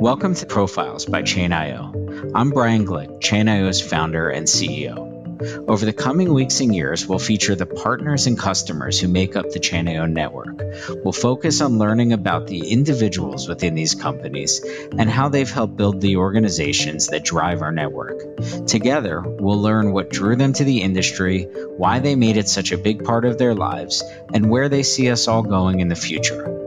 Welcome to Profiles by Chain.io. I'm Brian Glick, Chain.io's founder and CEO. Over the coming weeks and years, we'll feature the partners and customers who make up the Chain.io network. We'll focus on learning about the individuals within these companies and how they've helped build the organizations that drive our network. Together, we'll learn what drew them to the industry, why they made it such a big part of their lives, and where they see us all going in the future.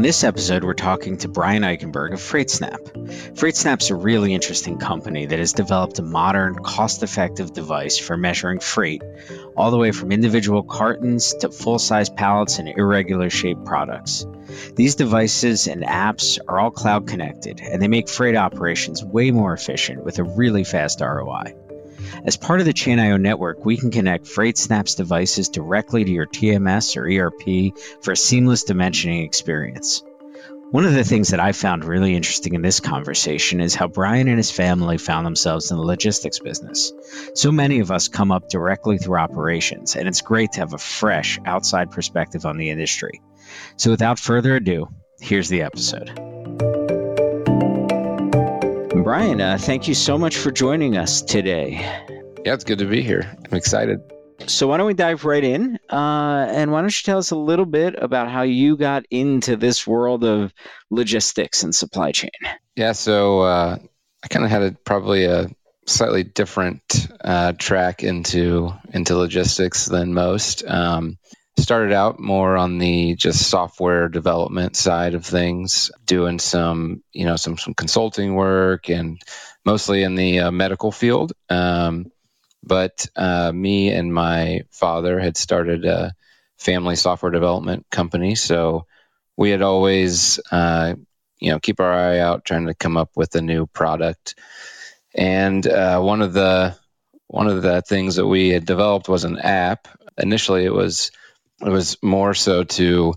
On this episode, we're talking to Brian Eichenberg of FreightSnap. FreightSnap's a really interesting company that has developed a modern, cost effective device for measuring freight, all the way from individual cartons to full size pallets and irregular shaped products. These devices and apps are all cloud connected, and they make freight operations way more efficient with a really fast ROI. As part of the Chain.io network, we can connect FreightSnap's devices directly to your TMS or ERP for a seamless dimensioning experience. One of the things that I found really interesting in this conversation is how Brian and his family found themselves in the logistics business. So many of us come up directly through operations, and it's great to have a fresh outside perspective on the industry. So without further ado, here's the episode. Brian, uh, thank you so much for joining us today. Yeah, it's good to be here. I'm excited. So, why don't we dive right in? Uh, and why don't you tell us a little bit about how you got into this world of logistics and supply chain? Yeah, so uh, I kind of had a, probably a slightly different uh, track into into logistics than most. Um, started out more on the just software development side of things, doing some you know some some consulting work and mostly in the uh, medical field. Um, but uh, me and my father had started a family software development company, so we had always, uh, you know, keep our eye out trying to come up with a new product. And uh, one of the one of the things that we had developed was an app. Initially, it was it was more so to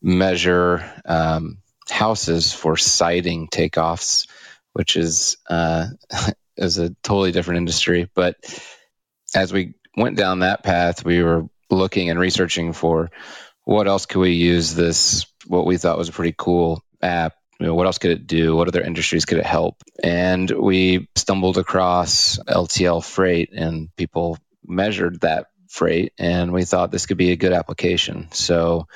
measure um, houses for siding takeoffs, which is uh, is a totally different industry. But as we went down that path, we were looking and researching for what else could we use this, what we thought was a pretty cool app. You know, what else could it do? What other industries could it help? And we stumbled across LTL freight, and people measured that freight, and we thought this could be a good application. So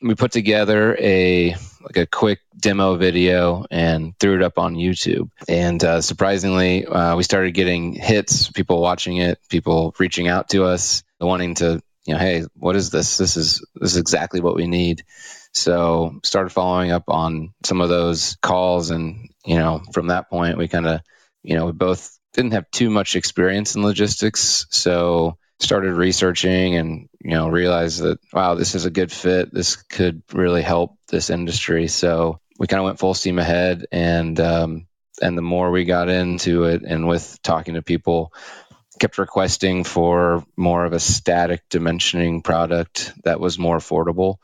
we put together a like a quick demo video and threw it up on YouTube. And uh, surprisingly, uh, we started getting hits, people watching it, people reaching out to us, wanting to, you know, hey, what is this? This is this is exactly what we need. So started following up on some of those calls, and you know, from that point, we kind of, you know, we both didn't have too much experience in logistics, so started researching and you know realized that wow this is a good fit. This could really help this industry. So we kind of went full steam ahead and um, and the more we got into it and with talking to people kept requesting for more of a static dimensioning product that was more affordable.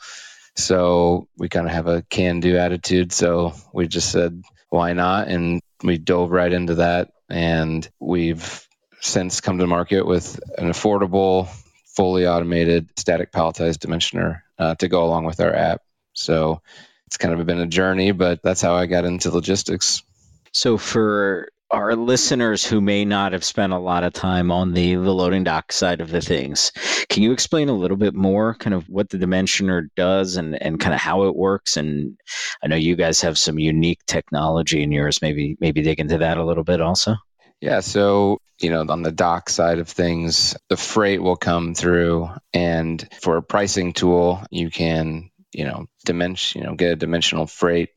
So we kind of have a can do attitude. So we just said why not? And we dove right into that and we've since come to market with an affordable, fully automated static palletized dimensioner uh, to go along with our app. So it's kind of been a journey, but that's how I got into logistics. So for our listeners who may not have spent a lot of time on the, the loading dock side of the things, can you explain a little bit more kind of what the Dimensioner does and, and kind of how it works? And I know you guys have some unique technology in yours. Maybe maybe dig into that a little bit also. Yeah, so you know, on the dock side of things, the freight will come through, and for a pricing tool, you can, you know, dimension, you know, get a dimensional freight,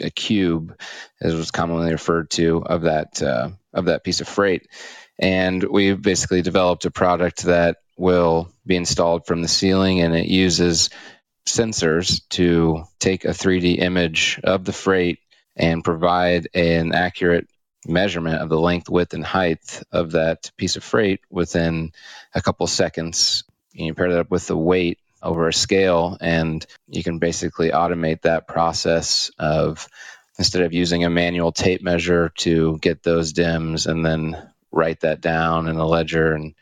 a cube, as was commonly referred to, of that uh, of that piece of freight, and we've basically developed a product that will be installed from the ceiling, and it uses sensors to take a 3D image of the freight and provide an accurate measurement of the length, width, and height of that piece of freight within a couple seconds. You pair that up with the weight over a scale and you can basically automate that process of instead of using a manual tape measure to get those dims and then write that down in a ledger and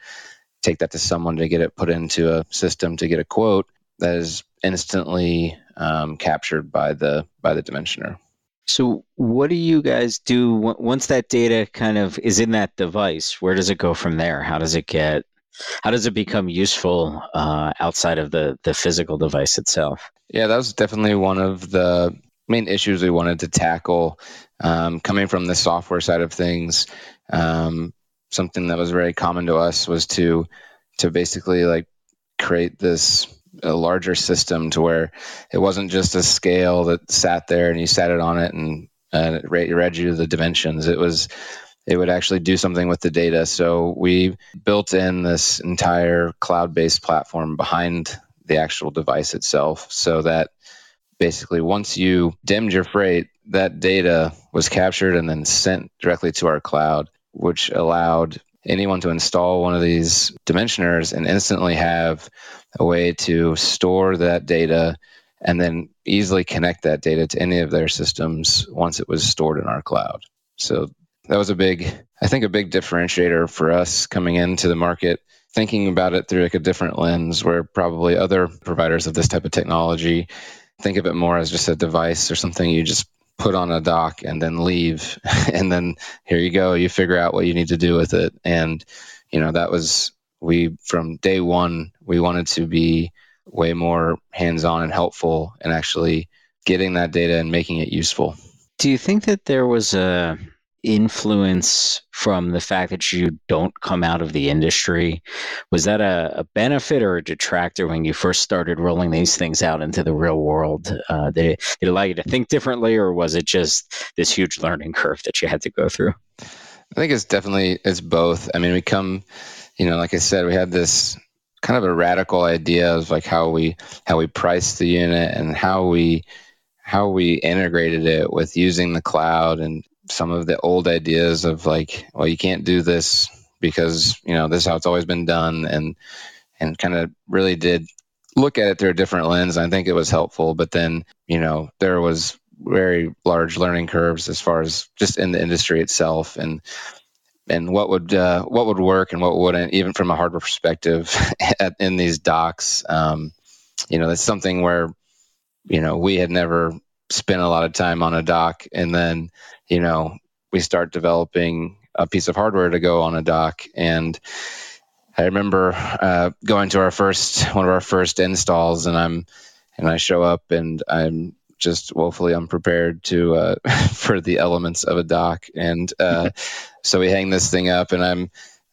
take that to someone to get it put into a system to get a quote that is instantly um, captured by the by the dimensioner. So, what do you guys do once that data kind of is in that device? Where does it go from there? How does it get? How does it become useful uh, outside of the the physical device itself? Yeah, that was definitely one of the main issues we wanted to tackle. Um, coming from the software side of things, um, something that was very common to us was to to basically like create this a larger system to where it wasn't just a scale that sat there and you sat it on it and and it read you the dimensions. It was it would actually do something with the data. So we built in this entire cloud-based platform behind the actual device itself, so that basically once you dimmed your freight, that data was captured and then sent directly to our cloud, which allowed anyone to install one of these dimensioners and instantly have a way to store that data and then easily connect that data to any of their systems once it was stored in our cloud. So that was a big, I think, a big differentiator for us coming into the market, thinking about it through like a different lens where probably other providers of this type of technology think of it more as just a device or something you just put on a dock and then leave. And then here you go you figure out what you need to do with it. And you know that was we from day one we wanted to be way more hands-on and helpful and actually getting that data and making it useful. Do you think that there was a influence from the fact that you don't come out of the industry? Was that a, a benefit or a detractor when you first started rolling these things out into the real world? Uh, did, it, did it allow you to think differently or was it just this huge learning curve that you had to go through? I think it's definitely it's both. I mean we come you know, like I said, we had this kind of a radical idea of like how we how we priced the unit and how we how we integrated it with using the cloud and some of the old ideas of like, well, you can't do this because you know this is how it's always been done, and and kind of really did look at it through a different lens. I think it was helpful, but then you know there was very large learning curves as far as just in the industry itself and and what would uh, what would work and what wouldn't, even from a hardware perspective, at, in these docs. Um, you know, that's something where you know we had never spent a lot of time on a dock, and then you know we start developing a piece of hardware to go on a dock, and I remember uh, going to our first one of our first installs, and I'm and I show up and I'm just woefully unprepared to uh, for the elements of a dock, and uh, so we hang this thing up, and I'm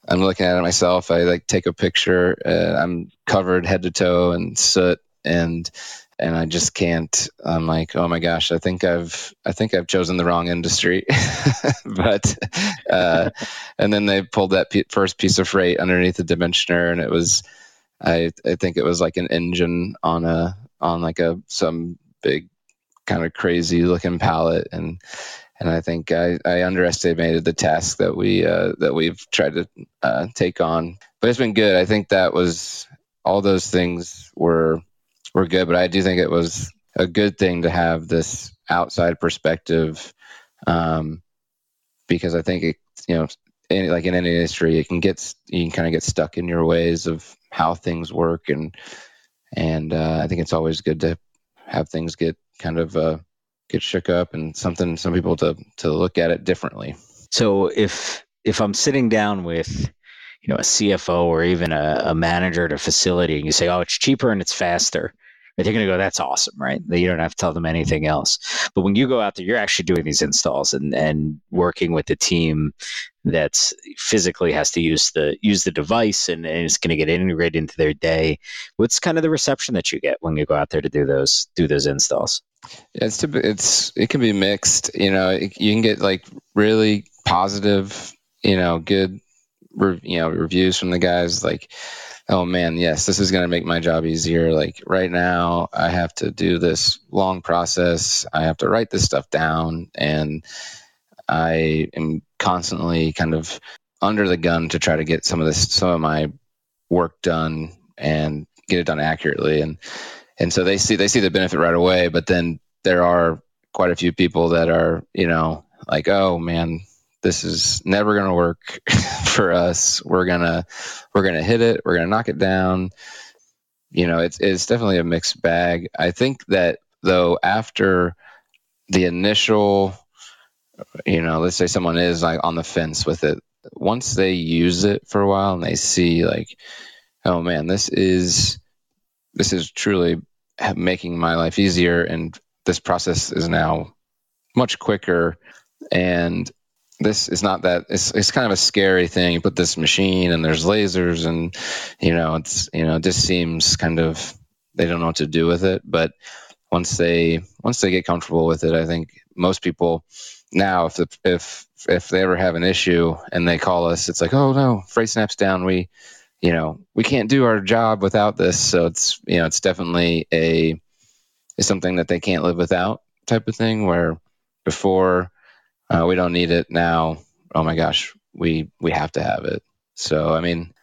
I'm looking at it myself. I like take a picture. Uh, I'm covered head to toe in soot, and and I just can't. I'm like, oh my gosh, I think I've I think I've chosen the wrong industry. but uh, and then they pulled that p- first piece of freight underneath the dimensioner, and it was I I think it was like an engine on a on like a some big kind of crazy looking pallet and and I think I, I underestimated the task that we uh, that we've tried to uh, take on. But it's been good. I think that was all those things were were good. But I do think it was a good thing to have this outside perspective, um, because I think it you know like in any industry, it can get you can kind of get stuck in your ways of how things work and and uh, I think it's always good to have things get kind of uh, get shook up and something some people to to look at it differently. So if if I'm sitting down with you know a CFO or even a, a manager at a facility and you say, oh, it's cheaper and it's faster, they're going to go, that's awesome, right? You don't have to tell them anything else. But when you go out there, you're actually doing these installs and, and working with the team that's physically has to use the use the device and, and it's going to get integrated into their day. What's kind of the reception that you get when you go out there to do those do those installs? It's it's it can be mixed. You know, it, you can get like really positive, you know, good, re, you know, reviews from the guys like oh man, yes, this is going to make my job easier. Like right now, I have to do this long process. I have to write this stuff down, and I am constantly kind of under the gun to try to get some of this, some of my work done. And get it done accurately and and so they see they see the benefit right away but then there are quite a few people that are you know like oh man this is never going to work for us. We're to we're to hit it. We're to knock it down. You know it's it's definitely a mixed bag. I think that though after the initial you know let's say someone is like on the fence with it once they use it for a while and they see like oh man this is this is truly making my life easier and this process is now much quicker and this is not that it's it's kind of a scary thing. You put this machine and there's lasers and you know it's you know it just seems kind of they don't know what to do with it. But once they once they get comfortable with it i think most people now if the, if if they ever have an issue and they call us it's like oh no FreightSnap's down. We you know we can't do our job without this. So it's you know it's definitely a it's something that they can't live without type of thing where before uh, we don't need it now oh my gosh we we have to have it so i mean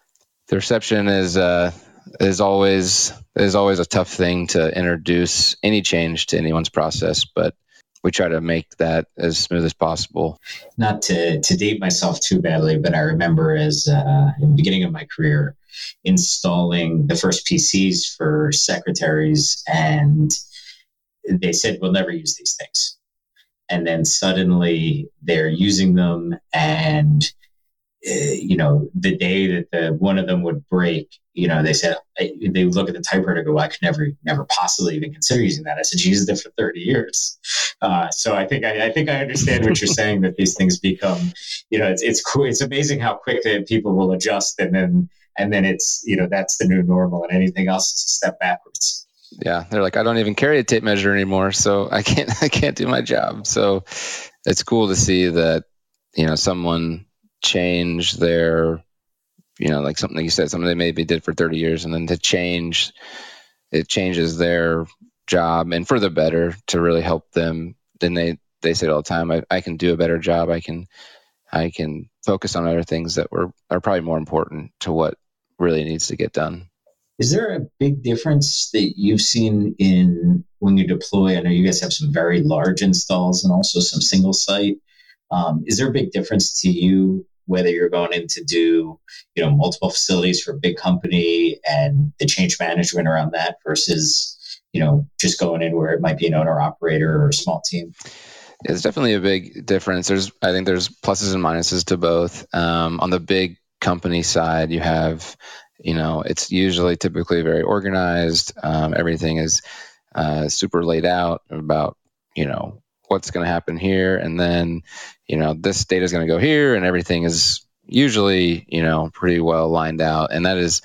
the reception is uh is always is always a tough thing to introduce any change to anyone's process but we try to make that as smooth as possible. Not to, to date myself too badly, but I remember as uh, in the beginning of my career installing the first PCs for secretaries, and they said, We'll never use these things. And then suddenly they're using them, and uh, you know, the day that the one of them would break, you know, they said they would look at the typewriter go, well, "I could never, never possibly even consider using that." I said, "She used it for thirty years." Uh, so I think I, I, think I understand what you're saying that these things become, you know, it's it's cool. It's amazing how quick that people will adjust, and then and then it's you know that's the new normal, and anything else is a step backwards. Yeah, they're like, I don't even carry a tape measure anymore, so I can't I can't do my job. So it's cool to see that you know someone change their you know like something you said something they maybe did for 30 years and then to change it changes their job and for the better to really help them. Then they they say it all the time I, I can do a better job. I can i can focus on other things that were are probably more important to what really needs to get done is there a big difference that you've seen in when you deploy? I know you guys have some very large installs and also some single site. Um, is there a big difference to you whether you're going in to do you know multiple facilities for a big company and the change management around that versus you know just going in where it might be an owner operator or a small team? It's definitely a big difference. There's i think there's pluses and minuses to both. Um, on the big company side you have you know it's usually typically very organized. Um, everything is uh, super laid out about you know what's going to happen here. And then you know this data is going to go here and everything is usually you know pretty well lined out. And that is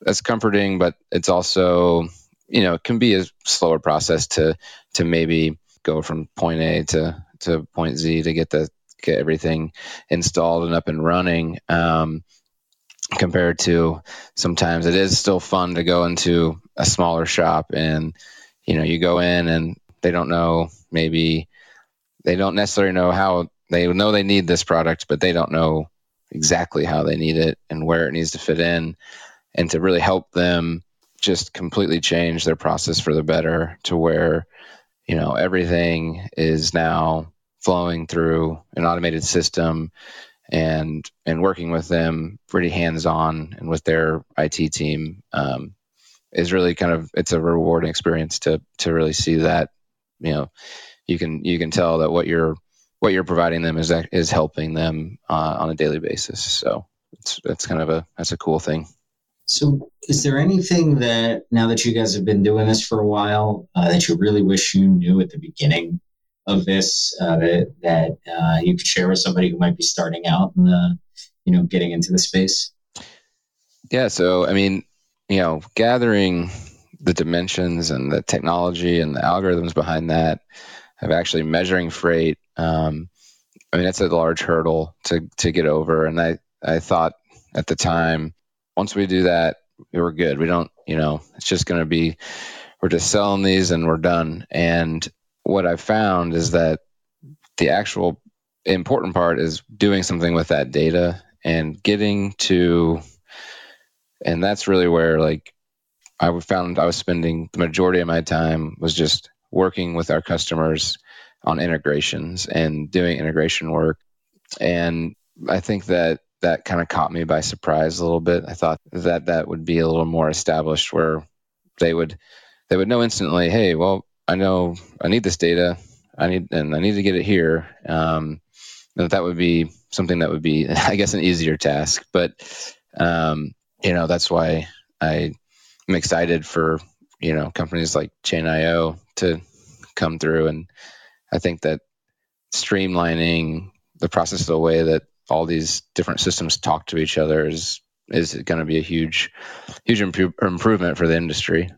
that's comforting but it's also you know it can be a slower process to to maybe go from point a to to point z to get the get everything installed and up and running. Um, compared to sometimes it is still fun to go into a smaller shop and you know you go in and they don't know maybe they don't necessarily know how they know they need this product, but they don't know exactly how they need it and where it needs to fit in. And to really help them just completely change their process for the better to where, you know, everything is now flowing through an automated system and and working with them pretty hands on and with their IT team um, is really kind of it's a rewarding experience to to really see that you know you can you can tell that what you're what you're providing them is is helping them uh, on a daily basis. So it's that's kind of a that's a cool thing. So, is there anything that now that you guys have been doing this for a while uh, that you really wish you knew at the beginning of this uh, that that uh, you could share with somebody who might be starting out and you know getting into the space? Yeah. So, I mean, you know, gathering the dimensions and the technology and the algorithms behind that of actually measuring freight. Um, I mean, that's a large hurdle to to get over. And I I thought at the time, once we do that, we're good. We don't, you know, it's just going to be we're just selling these and we're done. And what I found is that the actual important part is doing something with that data and getting to and that's really where like I found I was spending the majority of my time was just working with our customers on integrations and doing integration work. And I think that that kind of caught me by surprise a little bit. I thought that that would be a little more established where they would they would know instantly, hey, well, I know I need this data. I need and I need to get it here. Um, that that would be something that would be, I guess, an easier task. But um, you know, that's why I am excited for you know companies like Chain.io to come through, and I think that streamlining the process of the way that all these different systems talk to each other is is going to be a huge huge improve, improvement for the industry.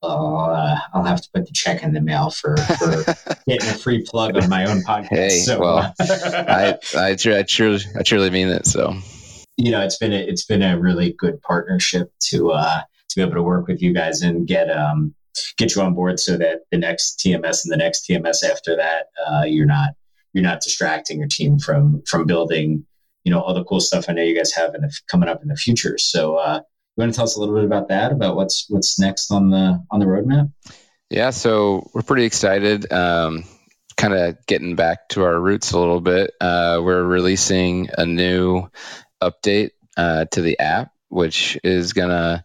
Oh, uh, I'll have to put the check in the mail for, for getting a free plug on my own podcast. Hey, so, well, I, I, I, truly, I truly mean it. So, you know, it's been a, it's been a really good partnership to uh, to be able to work with you guys and get um, get you on board so that the next TMS and the next TMS after that, uh, you're not you're not distracting your team from from building you know all the cool stuff I know you guys have in the, coming up in the future. So uh, you want to tell us a little bit about that, about what's what's next on the on the roadmap? Yeah, so we're pretty excited. Um, kind of getting back to our roots a little bit. Uh, we're releasing a new update uh, to the app, which is gonna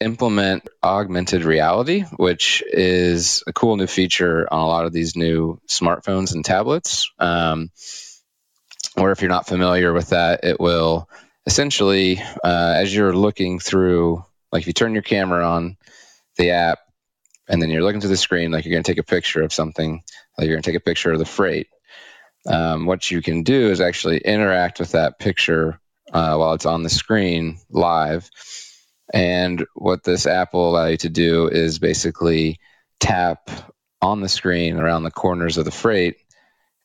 implement augmented reality, which is a cool new feature on a lot of these new smartphones and tablets. Um, or if you're not familiar with that, it will essentially, uh, as you're looking through, like if you turn your camera on the app and then you're looking to the screen, like you're going to take a picture of something, like you're going to take a picture of the freight. Um, what you can do is actually interact with that picture uh, while it's on the screen live and what this app will allow you to do is basically tap on the screen around the corners of the freight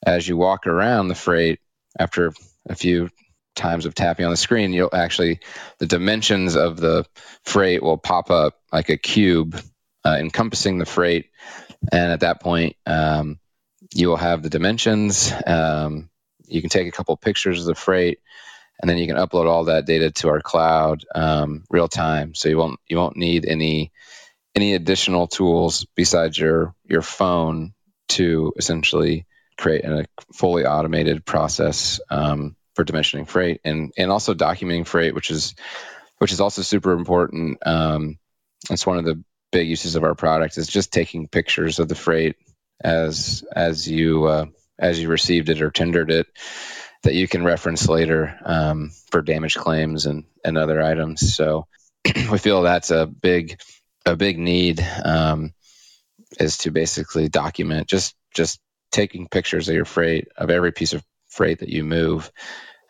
as you walk around the freight after a few times of tapping on the screen you'll actually the dimensions of the freight will pop up like a cube uh, encompassing the freight and at that point um, you will have the dimensions um, you can take a couple pictures of the freight and then you can upload all that data to our cloud um, real time. So you won't you won't need any any additional tools besides your your phone to essentially create a fully automated process um, for dimensioning freight and and also documenting freight, which is which is also super important. Um, it's one of the big uses of our product is just taking pictures of the freight as as you uh, as you received it or tendered it that you can reference later um, for damage claims and, and other items. So we feel that's a big a big need um, is to basically document just just taking pictures of your freight of every piece of freight that you move.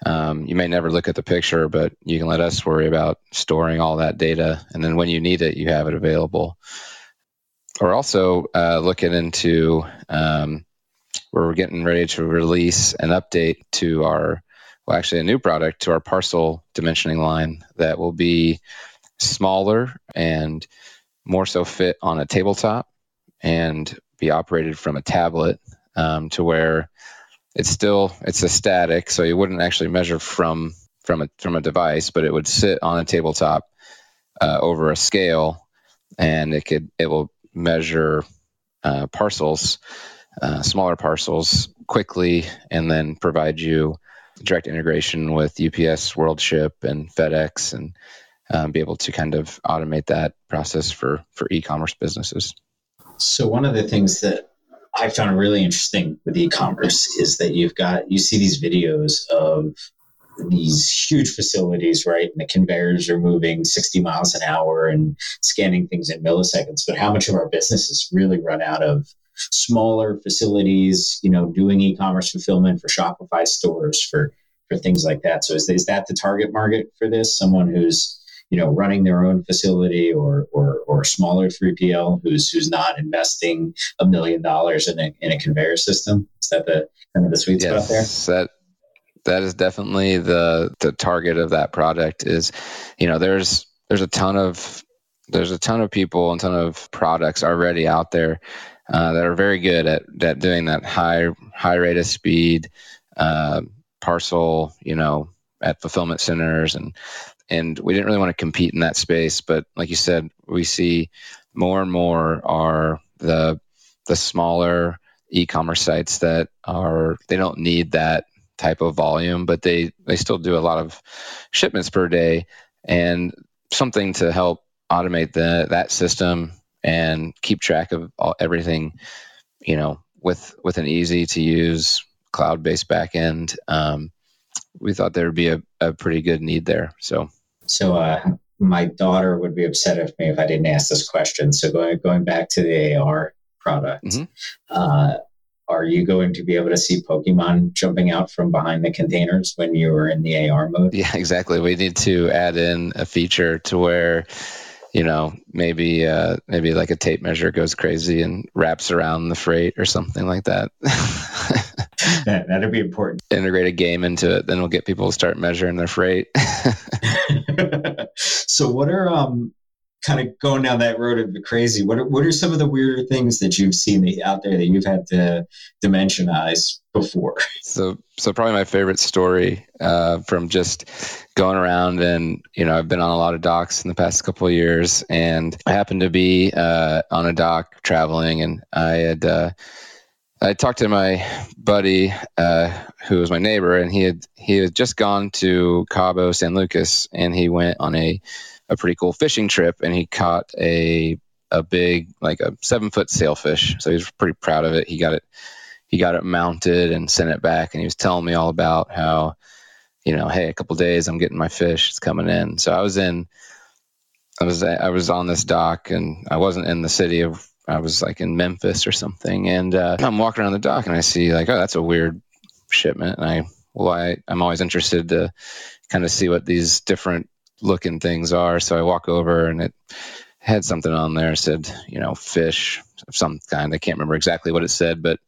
Um, you may never look at the picture, but you can let us worry about storing all that data, and then when you need it, you have it available. We're also uh, looking into um, we're getting ready to release an update to our, well, actually a new product to our parcel dimensioning line that will be smaller and more so fit on a tabletop and be operated from a tablet um, to where it's still it's a static, so you wouldn't actually measure from from a from a device, but it would sit on a tabletop uh, over a scale, and it could it will measure uh, parcels uh, smaller parcels quickly and then provide you direct integration with UPS, WorldShip, and FedEx, and um, be able to kind of automate that process for for e-commerce businesses. So one of the things that I found really interesting with e-commerce is that you've got you see these videos of these huge facilities, right? And the conveyors are moving 60 miles an hour and scanning things in milliseconds. But how much of our business is really run out of smaller facilities, you know, doing e-commerce fulfillment for Shopify stores for for things like that. So is, is that the target market for this? Someone who's you know running their own facility or or, or smaller 3PL who's who's not investing a million dollars in a in a conveyor system? Is that the kind of the sweet yes, spot there? That that is definitely the the target of that product. Is you know there's there's a ton of there's a ton of people and ton of products already out there uh, that are very good at, at doing that high high rate of speed uh, parcel, you know, at fulfillment centers and and we didn't really want to compete in that space. But like you said, we see more and more are the the smaller e-commerce sites that are they don't need that type of volume, but they they still do a lot of shipments per day, and something to help automate the that system and keep track of all, everything, you know, with with an easy to use cloud based backend. Um, we thought there would be a, a pretty good need there. So, so uh, my daughter would be upset with me if I didn't ask this question. So going going back to the AR product, mm-hmm. uh, are you going to be able to see Pokemon jumping out from behind the containers when you are in the AR mode? Yeah, exactly. We need to add in a feature to where you know, maybe uh, maybe like a tape measure goes crazy and wraps around the freight or something like that. that that'd be important. Integrate a game into it, then we'll get people to start measuring their freight. so, what are um kind of going down that road of the crazy? What are what are some of the weirder things that you've seen out there that you've had to dimensionize before? So, so probably my favorite story uh, from just going around and you know I've been on a lot of docks in the past couple of years, and I happened to be uh, on a dock traveling, and I had. Uh, I talked to my buddy uh, who was my neighbor, and he had he had just gone to Cabo San Lucas, and he went on a a pretty cool fishing trip, and he caught a a big like a seven foot sailfish. So he was pretty proud of it. He got it he got it mounted and sent it back, and he was telling me all about how you know, hey, a couple days, I'm getting my fish. It's coming in. So I was in. I was I was on this dock, and I wasn't in the city of. I was like in Memphis or something, and uh, I'm walking around the dock, and I see like, oh, that's a weird shipment, and I well, I I'm always interested to kind of see what these different looking things are. So I walk over, and it had something on there said, you know, fish of some kind. I can't remember exactly what it said, but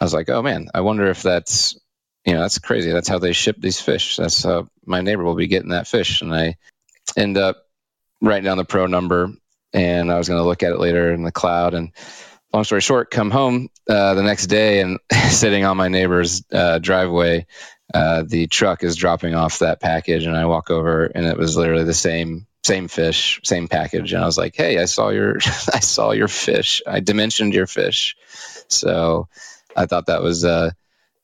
I was like, oh man, I wonder if that's you know, that's crazy. That's how they ship these fish. That's how my neighbor will be getting that fish. And I end up writing down the pro number and I was going to look at it later in the cloud. And long story short, come home uh, the next day and sitting on my neighbor's uh, driveway, uh, the truck is dropping off that package. And I walk over and it was literally the same same fish, same package. And I was like, Hey, I saw your, I saw your fish. I dimensioned your fish. So I thought that was, uh,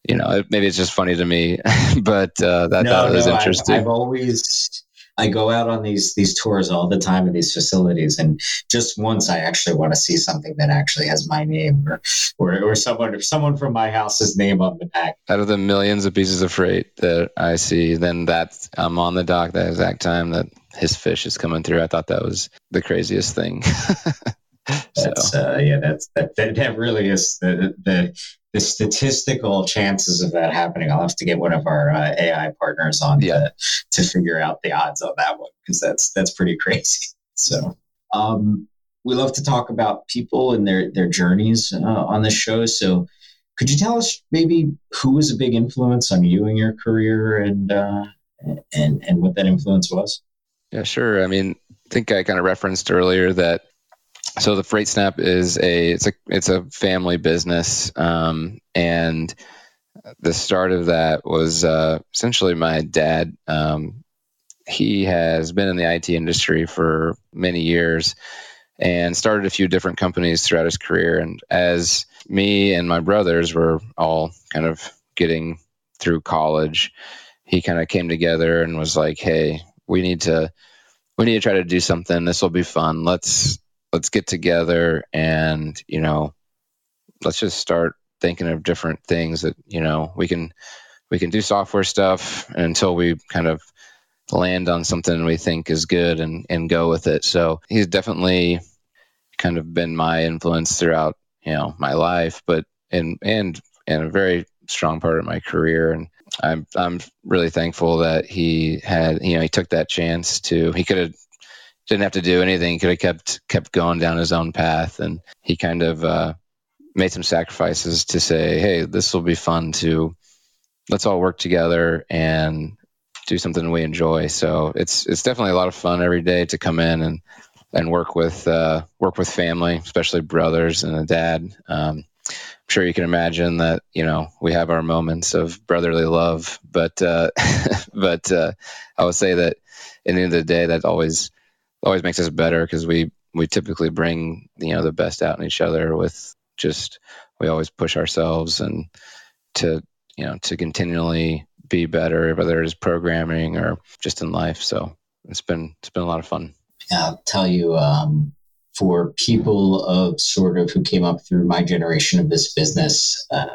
you know, maybe it's just funny to me, but uh, that, no, that was no, interesting. I've, I've, always, I go out on these these tours all the time in these facilities, and just once I actually want to see something that actually has my name or or, or someone or someone from my house's name on the back. Out of the millions of pieces of freight that I see, then that I'm on the dock that exact time that his fish is coming through. I thought that was the craziest thing. that's so. uh, yeah, that's that, that that really is the the the statistical chances of that happening. I'll have to get one of our uh, AI partners on yeah. to, to figure out the odds on that one because that's that's pretty crazy. So um, we love to talk about people and their their journeys uh, on the show. So could you tell us maybe who was a big influence on you and your career and uh, and and what that influence was? Yeah, sure. I mean, I think I kind of referenced earlier that so the FreightSnap is a it's a it's a family business, um, and the start of that was uh, essentially my dad. Um, he has been in the IT industry for many years and started a few different companies throughout his career. And as me and my brothers were all kind of getting through college, he kind of came together and was like, "Hey, we need to." We need to try to do something. This will be fun. Let's let's get together and you know let's just start thinking of different things that you know we can we can do software stuff until we kind of land on something we think is good and and go with it. So he's definitely kind of been my influence throughout you know my life but and and and a very strong part of my career. And I'm I'm really thankful that he had you know he took that chance to he could have didn't have to do anything. He could have kept kept going down his own path, and he kind of uh, made some sacrifices to say, "Hey, this will be fun to let's all work together and do something we enjoy." So it's it's definitely a lot of fun every day to come in and and work with uh, work with family, especially brothers and a dad. Um, I'm sure you can imagine that you know we have our moments of brotherly love, but uh, but uh, I would say that in the end of the day, that always always makes us better because we we typically bring you know the best out in each other with just we always push ourselves and to you know to continually be better whether it's programming or just in life. So it's been it's been a lot of fun. I'll tell you um, for people of sort of who came up through my generation of this business uh,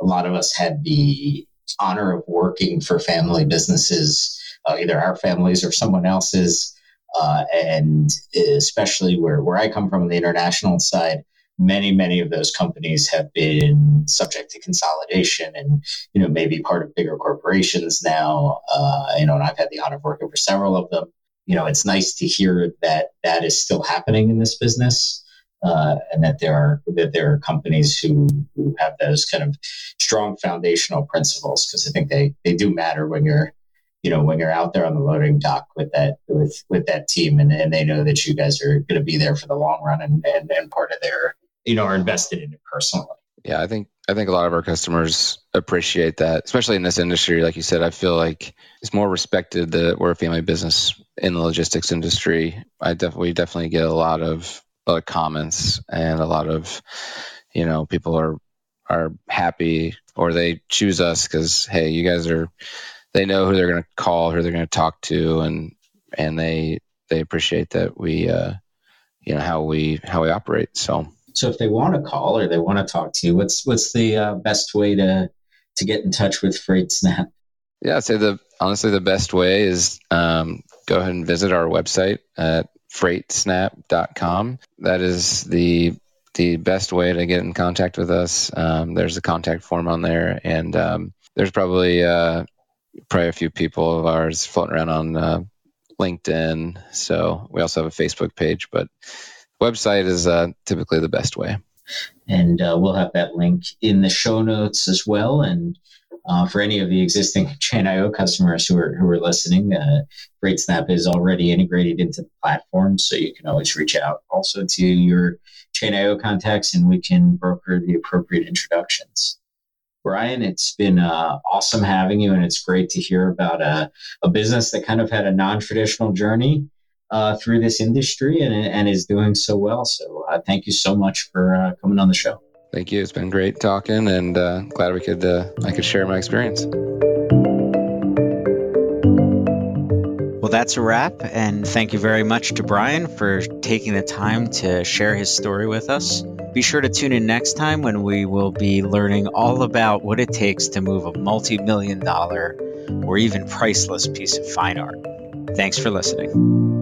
a lot of us had the honor of working for family businesses uh, either our families or someone else's uh, and especially where, where I come from on the international side, many many of those companies have been subject to consolidation and you know maybe part of bigger corporations now. Uh, you know and i've had the honor of working for several of them. You know it's nice to hear that that is still happening in this business uh, and that there are that there are companies who, who have those kind of strong foundational principles because i think they they do matter when you're you know when you're out there on the loading dock with that with with that team and, and they know that you guys are going to be there for the long run and, and and part of their you know are invested in it personally. Yeah i think i think a lot of our customers appreciate that especially in this industry. Like you said i feel like it's more respected that we're a family business in the logistics industry. I definitely definitely get a lot of a lot of comments and a lot of you know people are are happy or they choose us because hey you guys are they know who they're going to call, who they're going to talk to, and and they they appreciate that we uh, you know how we how we operate. So so if they want to call or they want to talk to you, what's what's the uh, best way to to get in touch with FreightSnap? Yeah, I'd say the honestly the best way is um, go ahead and visit our website at freightsnap.com. That is the the best way to get in contact with us. Um, there's a contact form on there, and um, there's probably uh, probably a few people of ours floating around on uh, LinkedIn. So we also have a Facebook page, but website is uh, typically the best way. And uh, we'll have that link in the show notes as well. And uh, for any of the existing Chain.io customers who are who are listening, uh, FreightSnap is already integrated into the platform, so you can always reach out also to your Chain.io contacts, and we can broker the appropriate introductions. Brian, it's been uh, awesome having you, and it's great to hear about a, a business that kind of had a non traditional journey uh, through this industry and, and is doing so well. So, uh, thank you so much for uh, coming on the show. Thank you. It's been great talking, and uh, glad we could uh, I could share my experience. Well, that's a wrap. And thank you very much to Brian for taking the time to share his story with us. Be sure to tune in next time when we will be learning all about what it takes to move a multi million dollar or even priceless piece of fine art. Thanks for listening.